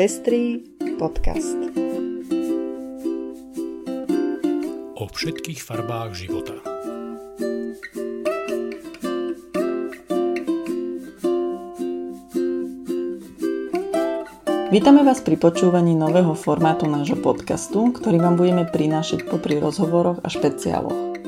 Pestrý podcast. O všetkých farbách života. Vítame vás pri počúvaní nového formátu nášho podcastu, ktorý vám budeme prinášať popri rozhovoroch a špeciáloch.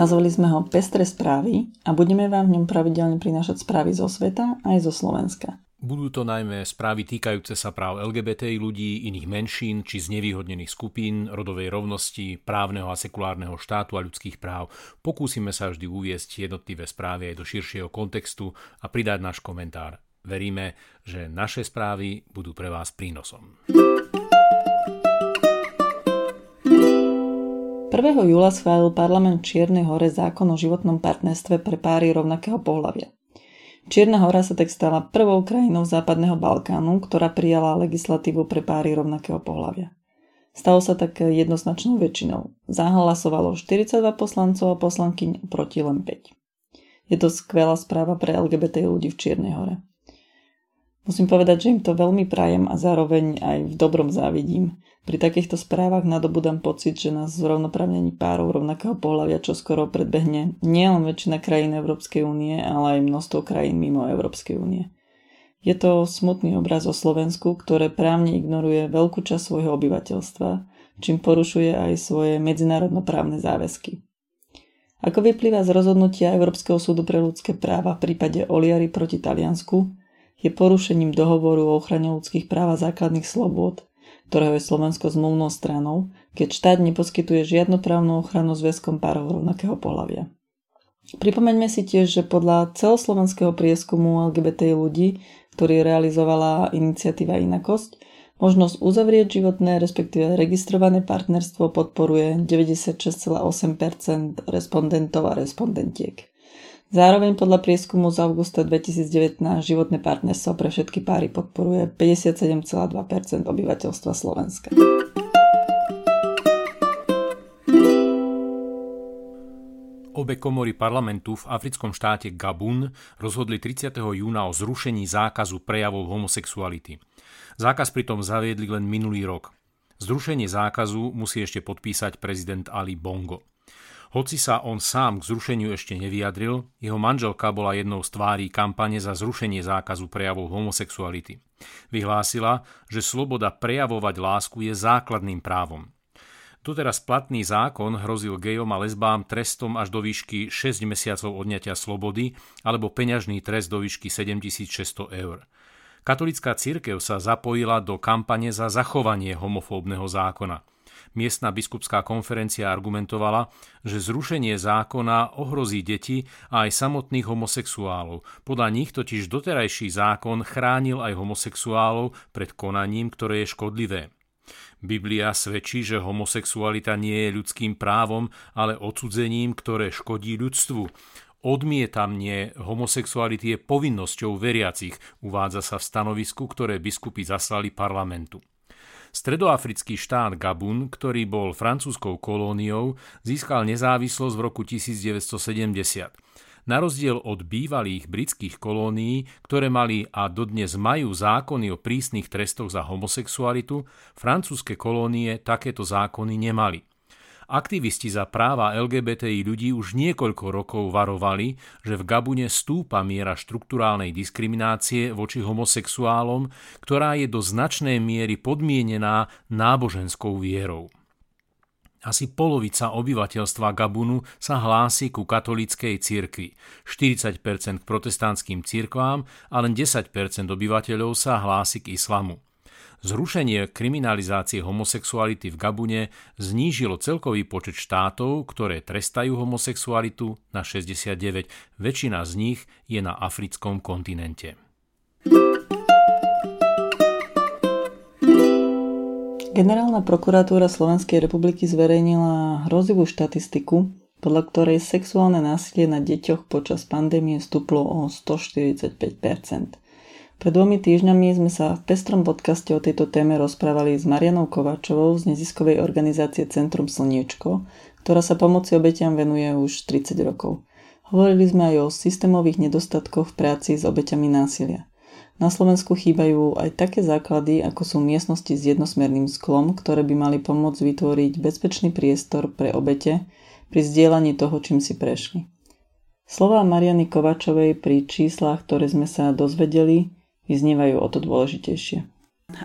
Nazvali sme ho Pestré správy a budeme vám v ňom pravidelne prinášať správy zo sveta aj zo Slovenska. Budú to najmä správy týkajúce sa práv LGBTI ľudí, iných menšín či znevýhodnených skupín, rodovej rovnosti, právneho a sekulárneho štátu a ľudských práv. Pokúsime sa vždy uviesť jednotlivé správy aj do širšieho kontextu a pridať náš komentár. Veríme, že naše správy budú pre vás prínosom. 1. júla schválil parlament Čiernej hore zákon o životnom partnerstve pre páry rovnakého pohľavia. Čierna hora sa tak stala prvou krajinou západného Balkánu, ktorá prijala legislatívu pre páry rovnakého pohľavia. Stalo sa tak jednoznačnou väčšinou. Zahlasovalo 42 poslancov a poslankyň proti len 5. Je to skvelá správa pre LGBT ľudí v Čiernej hore. Musím povedať, že im to veľmi prajem a zároveň aj v dobrom závidím. Pri takýchto správach nadobudám pocit, že nás v rovnoprávnení párov rovnakého pohľavia čo skoro predbehne nielen väčšina krajín Európskej únie, ale aj množstvo krajín mimo Európskej únie. Je to smutný obraz o Slovensku, ktoré právne ignoruje veľkú časť svojho obyvateľstva, čím porušuje aj svoje medzinárodnoprávne záväzky. Ako vyplýva z rozhodnutia Európskeho súdu pre ľudské práva v prípade Oliari proti Taliansku, je porušením dohovoru o ochrane ľudských práv a základných slobôd ktorého je Slovensko zmluvnou stranou, keď štát neposkytuje žiadnu právnu ochranu zväzkom párov rovnakého pohľavia. Pripomeňme si tiež, že podľa celoslovenského prieskumu LGBT ľudí, ktorý realizovala iniciatíva Inakosť, možnosť uzavrieť životné, respektíve registrované partnerstvo podporuje 96,8% respondentov a respondentiek. Zároveň podľa prieskumu z augusta 2019 životné partnerstvo pre všetky páry podporuje 57,2% obyvateľstva Slovenska. Obe komory parlamentu v africkom štáte Gabun rozhodli 30. júna o zrušení zákazu prejavov homosexuality. Zákaz pritom zaviedli len minulý rok. Zrušenie zákazu musí ešte podpísať prezident Ali Bongo. Hoci sa on sám k zrušeniu ešte nevyjadril, jeho manželka bola jednou z tvárí kampane za zrušenie zákazu prejavov homosexuality. Vyhlásila, že sloboda prejavovať lásku je základným právom. Doteraz platný zákon hrozil gejom a lesbám trestom až do výšky 6 mesiacov odňatia slobody alebo peňažný trest do výšky 7600 eur. Katolická církev sa zapojila do kampane za zachovanie homofóbneho zákona. Miestna biskupská konferencia argumentovala, že zrušenie zákona ohrozí deti a aj samotných homosexuálov. Podľa nich totiž doterajší zákon chránil aj homosexuálov pred konaním, ktoré je škodlivé. Biblia svedčí, že homosexualita nie je ľudským právom, ale odsudzením, ktoré škodí ľudstvu. Odmietamnie homosexuality je povinnosťou veriacich, uvádza sa v stanovisku, ktoré biskupy zaslali parlamentu. Stredoafrický štát Gabun, ktorý bol francúzskou kolóniou, získal nezávislosť v roku 1970. Na rozdiel od bývalých britských kolónií, ktoré mali a dodnes majú zákony o prísnych trestoch za homosexualitu, francúzske kolónie takéto zákony nemali. Aktivisti za práva LGBTI ľudí už niekoľko rokov varovali, že v Gabune stúpa miera štruktúrálnej diskriminácie voči homosexuálom, ktorá je do značnej miery podmienená náboženskou vierou. Asi polovica obyvateľstva Gabunu sa hlási ku katolíckej cirkvi, 40% k protestantským cirkvám a len 10% obyvateľov sa hlási k islamu. Zrušenie kriminalizácie homosexuality v Gabune znížilo celkový počet štátov, ktoré trestajú homosexualitu na 69. Väčšina z nich je na africkom kontinente. Generálna prokuratúra Slovenskej republiky zverejnila hrozivú štatistiku, podľa ktorej sexuálne násilie na deťoch počas pandémie stúplo o 145 pred dvomi týždňami sme sa v pestrom podcaste o tejto téme rozprávali s Marianou Kovačovou z neziskovej organizácie Centrum Slniečko, ktorá sa pomoci obetiam venuje už 30 rokov. Hovorili sme aj o systémových nedostatkoch v práci s obeťami násilia. Na Slovensku chýbajú aj také základy, ako sú miestnosti s jednosmerným sklom, ktoré by mali pomôcť vytvoriť bezpečný priestor pre obete pri zdieľaní toho, čím si prešli. Slová Mariany Kovačovej pri číslach, ktoré sme sa dozvedeli, vyznievajú o to dôležitejšie.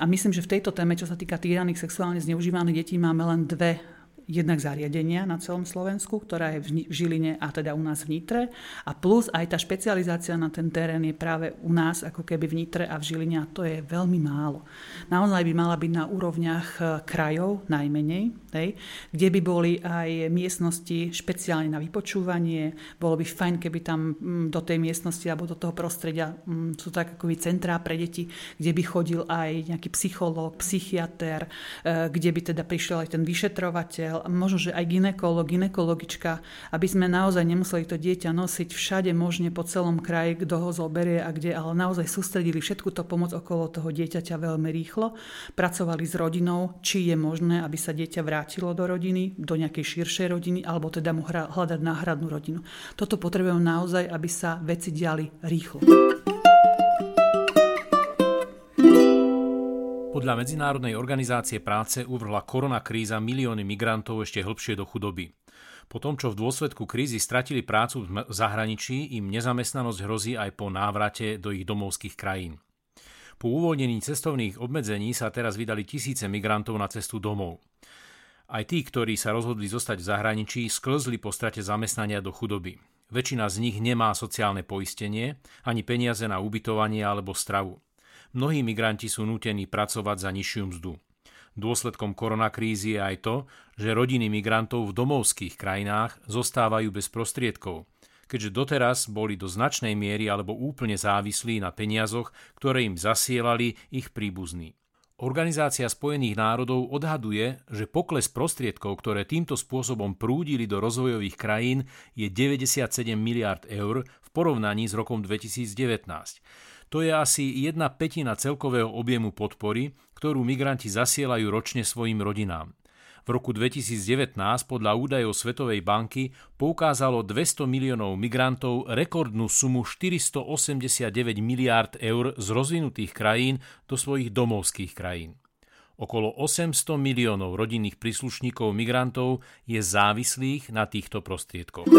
A myslím, že v tejto téme, čo sa týka týraných sexuálne zneužívaných detí, máme len dve jednak zariadenia na celom Slovensku, ktorá je v Žiline a teda u nás v Nitre. A plus aj tá špecializácia na ten terén je práve u nás ako keby v Nitre a v Žiline a to je veľmi málo. Naozaj by mala byť na úrovniach e, krajov najmenej, hej, kde by boli aj miestnosti špeciálne na vypočúvanie. Bolo by fajn, keby tam mm, do tej miestnosti alebo do toho prostredia mm, sú tak ako centrá pre deti, kde by chodil aj nejaký psychológ, psychiatr, e, kde by teda prišiel aj ten vyšetrovateľ, a možno, že aj ginekolog, ginekologička, aby sme naozaj nemuseli to dieťa nosiť všade možne po celom kraji, kto ho zoberie a kde, ale naozaj sústredili všetku to pomoc okolo toho dieťaťa veľmi rýchlo, pracovali s rodinou, či je možné, aby sa dieťa vrátilo do rodiny, do nejakej širšej rodiny, alebo teda mu hľadať náhradnú rodinu. Toto potrebujem naozaj, aby sa veci diali rýchlo. Podľa Medzinárodnej organizácie práce uvrhla koronakríza milióny migrantov ešte hlbšie do chudoby. Po tom, čo v dôsledku krízy stratili prácu v zahraničí, im nezamestnanosť hrozí aj po návrate do ich domovských krajín. Po uvoľnení cestovných obmedzení sa teraz vydali tisíce migrantov na cestu domov. Aj tí, ktorí sa rozhodli zostať v zahraničí, sklzli po strate zamestnania do chudoby. Väčšina z nich nemá sociálne poistenie, ani peniaze na ubytovanie alebo stravu. Mnohí migranti sú nútení pracovať za nižšiu mzdu. Dôsledkom koronakrízy je aj to, že rodiny migrantov v domovských krajinách zostávajú bez prostriedkov, keďže doteraz boli do značnej miery alebo úplne závislí na peniazoch, ktoré im zasielali ich príbuzní. Organizácia Spojených národov odhaduje, že pokles prostriedkov, ktoré týmto spôsobom prúdili do rozvojových krajín, je 97 miliard eur v porovnaní s rokom 2019. To je asi jedna petina celkového objemu podpory, ktorú migranti zasielajú ročne svojim rodinám. V roku 2019 podľa údajov Svetovej banky poukázalo 200 miliónov migrantov rekordnú sumu 489 miliárd eur z rozvinutých krajín do svojich domovských krajín. Okolo 800 miliónov rodinných príslušníkov migrantov je závislých na týchto prostriedkoch.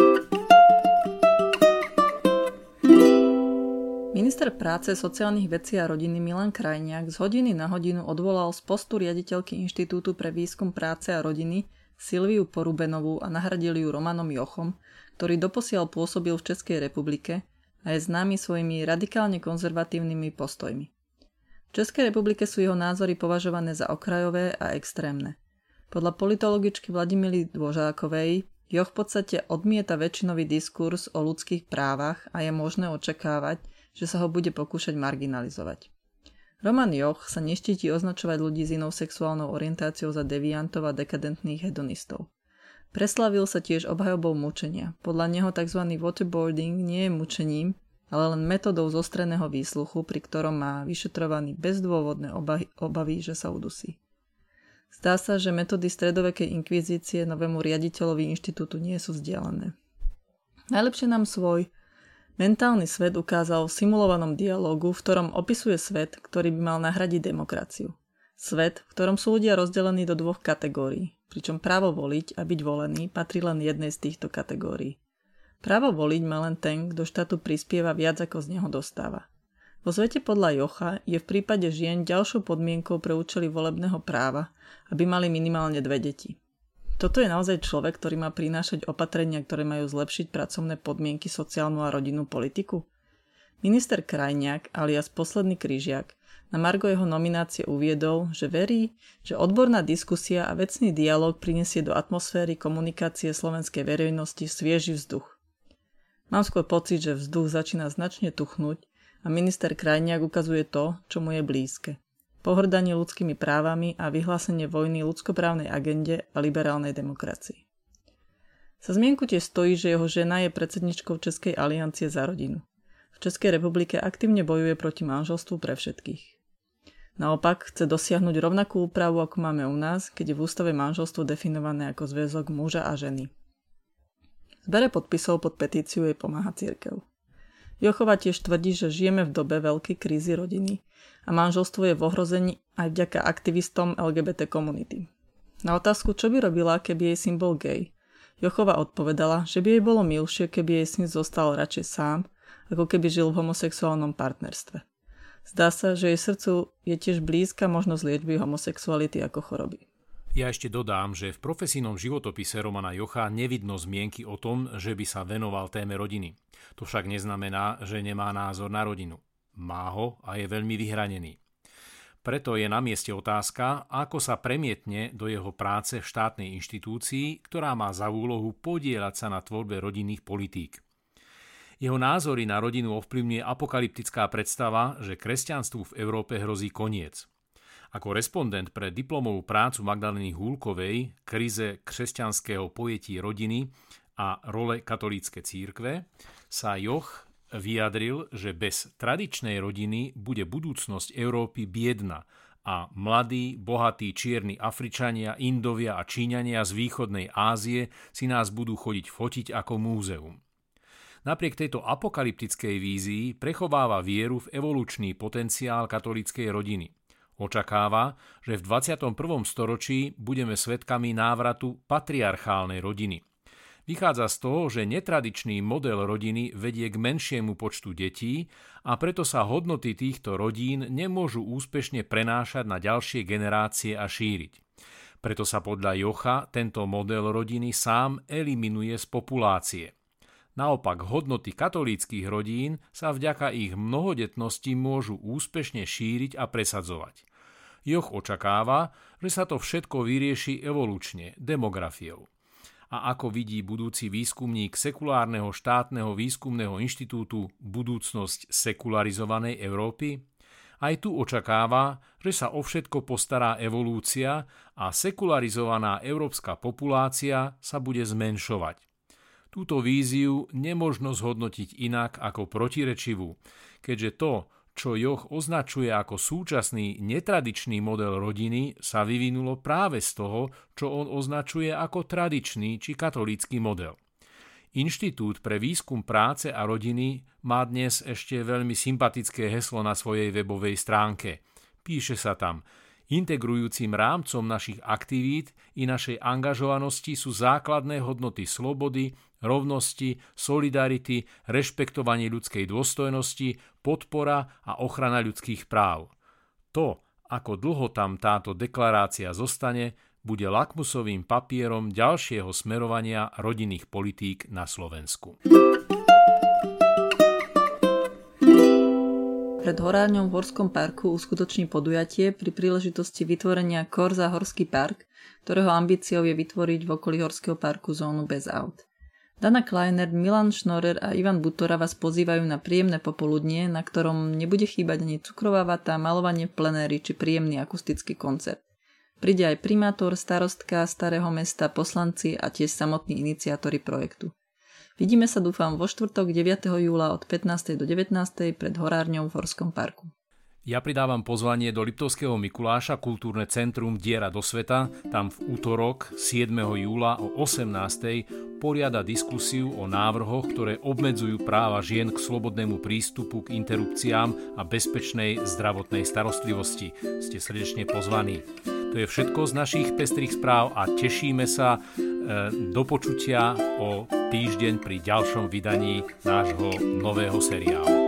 Minister práce, sociálnych vecí a rodiny Milan Krajniak z hodiny na hodinu odvolal z postu riaditeľky Inštitútu pre výskum práce a rodiny Silviu Porubenovú a nahradil ju Romanom Jochom, ktorý doposiaľ pôsobil v Českej republike a je známy svojimi radikálne konzervatívnymi postojmi. V Českej republike sú jeho názory považované za okrajové a extrémne. Podľa politologičky Vladimily Dvožákovej Joch v podstate odmieta väčšinový diskurs o ľudských právach a je možné očakávať, že sa ho bude pokúšať marginalizovať. Roman Joch sa neštíti označovať ľudí s inou sexuálnou orientáciou za deviantov a dekadentných hedonistov. Preslavil sa tiež obhajobou mučenia. Podľa neho tzv. waterboarding nie je mučením, ale len metodou zostreného výsluchu, pri ktorom má vyšetrovaný bezdôvodné obavy, obavy, že sa udusí. Zdá sa, že metódy stredovekej inkvizície novému riaditeľovi inštitútu nie sú vzdialené. Najlepšie nám svoj Mentálny svet ukázal v simulovanom dialogu, v ktorom opisuje svet, ktorý by mal nahradiť demokraciu. Svet, v ktorom sú ľudia rozdelení do dvoch kategórií, pričom právo voliť a byť volený patrí len jednej z týchto kategórií. Právo voliť má len ten, kto štátu prispieva viac ako z neho dostáva. Vo svete podľa Jocha je v prípade žien ďalšou podmienkou pre účely volebného práva, aby mali minimálne dve deti. Toto je naozaj človek, ktorý má prinášať opatrenia, ktoré majú zlepšiť pracovné podmienky, sociálnu a rodinnú politiku? Minister Krajniak, alias posledný kryžiak, na Margo jeho nominácie uviedol, že verí, že odborná diskusia a vecný dialog prinesie do atmosféry komunikácie slovenskej verejnosti svieži vzduch. Mám skôr pocit, že vzduch začína značne tuchnúť a minister Krajniak ukazuje to, čo mu je blízke pohrdanie ľudskými právami a vyhlásenie vojny ľudskoprávnej agende a liberálnej demokracii. Sa zmienku tiež stojí, že jeho žena je predsedničkou Českej aliancie za rodinu. V Českej republike aktívne bojuje proti manželstvu pre všetkých. Naopak chce dosiahnuť rovnakú úpravu, ako máme u nás, keď je v ústave manželstvo definované ako zväzok muža a ženy. Zbere podpisov pod petíciu jej pomáha církev. Jochova tiež tvrdí, že žijeme v dobe veľkej krízy rodiny a manželstvo je v ohrození aj vďaka aktivistom LGBT komunity. Na otázku, čo by robila, keby jej syn bol gay, Jochova odpovedala, že by jej bolo milšie, keby jej syn zostal radšej sám, ako keby žil v homosexuálnom partnerstve. Zdá sa, že jej srdcu je tiež blízka možnosť liečby homosexuality ako choroby. Ja ešte dodám, že v profesijnom životopise Romana Jocha nevidno zmienky o tom, že by sa venoval téme rodiny. To však neznamená, že nemá názor na rodinu. Má ho a je veľmi vyhranený. Preto je na mieste otázka, ako sa premietne do jeho práce v štátnej inštitúcii, ktorá má za úlohu podielať sa na tvorbe rodinných politík. Jeho názory na rodinu ovplyvňuje apokalyptická predstava, že kresťanstvu v Európe hrozí koniec. Ako respondent pre diplomovú prácu Magdaleny Húlkovej Krize kresťanského pojetí rodiny a role katolícke církve sa Joch vyjadril, že bez tradičnej rodiny bude budúcnosť Európy biedna a mladí, bohatí čierni Afričania, Indovia a Číňania z východnej Ázie si nás budú chodiť fotiť ako múzeum. Napriek tejto apokalyptickej vízii prechováva vieru v evolučný potenciál katolíckej rodiny. Očakáva, že v 21. storočí budeme svedkami návratu patriarchálnej rodiny. Vychádza z toho, že netradičný model rodiny vedie k menšiemu počtu detí a preto sa hodnoty týchto rodín nemôžu úspešne prenášať na ďalšie generácie a šíriť. Preto sa podľa Jocha tento model rodiny sám eliminuje z populácie. Naopak hodnoty katolíckých rodín sa vďaka ich mnohodetnosti môžu úspešne šíriť a presadzovať. Joch očakáva, že sa to všetko vyrieši evolučne, demografiou. A ako vidí budúci výskumník sekulárneho štátneho výskumného inštitútu budúcnosť sekularizovanej Európy? Aj tu očakáva, že sa o všetko postará evolúcia a sekularizovaná európska populácia sa bude zmenšovať. Túto víziu nemožno zhodnotiť inak ako protirečivú, keďže to, čo Joch označuje ako súčasný netradičný model rodiny, sa vyvinulo práve z toho, čo on označuje ako tradičný či katolícky model. Inštitút pre výskum práce a rodiny má dnes ešte veľmi sympatické heslo na svojej webovej stránke. Píše sa tam – Integrujúcim rámcom našich aktivít i našej angažovanosti sú základné hodnoty slobody, rovnosti, solidarity, rešpektovanie ľudskej dôstojnosti, podpora a ochrana ľudských práv. To, ako dlho tam táto deklarácia zostane, bude lakmusovým papierom ďalšieho smerovania rodinných politík na Slovensku. Pred horárňou v Horskom parku uskutoční podujatie pri príležitosti vytvorenia Korza Horský park, ktorého ambíciou je vytvoriť v okolí Horského parku zónu bez aut. Dana Kleiner, Milan Šnorer a Ivan Butora vás pozývajú na príjemné popoludnie, na ktorom nebude chýbať ani cukrová vata, malovanie v plenéri či príjemný akustický koncert. Príde aj primátor, starostka starého mesta, poslanci a tiež samotní iniciátori projektu. Vidíme sa dúfam vo štvrtok 9. júla od 15. do 19. pred horárňou v Horskom parku. Ja pridávam pozvanie do Liptovského Mikuláša Kultúrne centrum Diera do sveta. Tam v útorok 7. júla o 18. poriada diskusiu o návrhoch, ktoré obmedzujú práva žien k slobodnému prístupu k interrupciám a bezpečnej zdravotnej starostlivosti. Ste srdečne pozvaní. To je všetko z našich pestrých správ a tešíme sa E, do počutia o týždeň pri ďalšom vydaní nášho nového seriálu.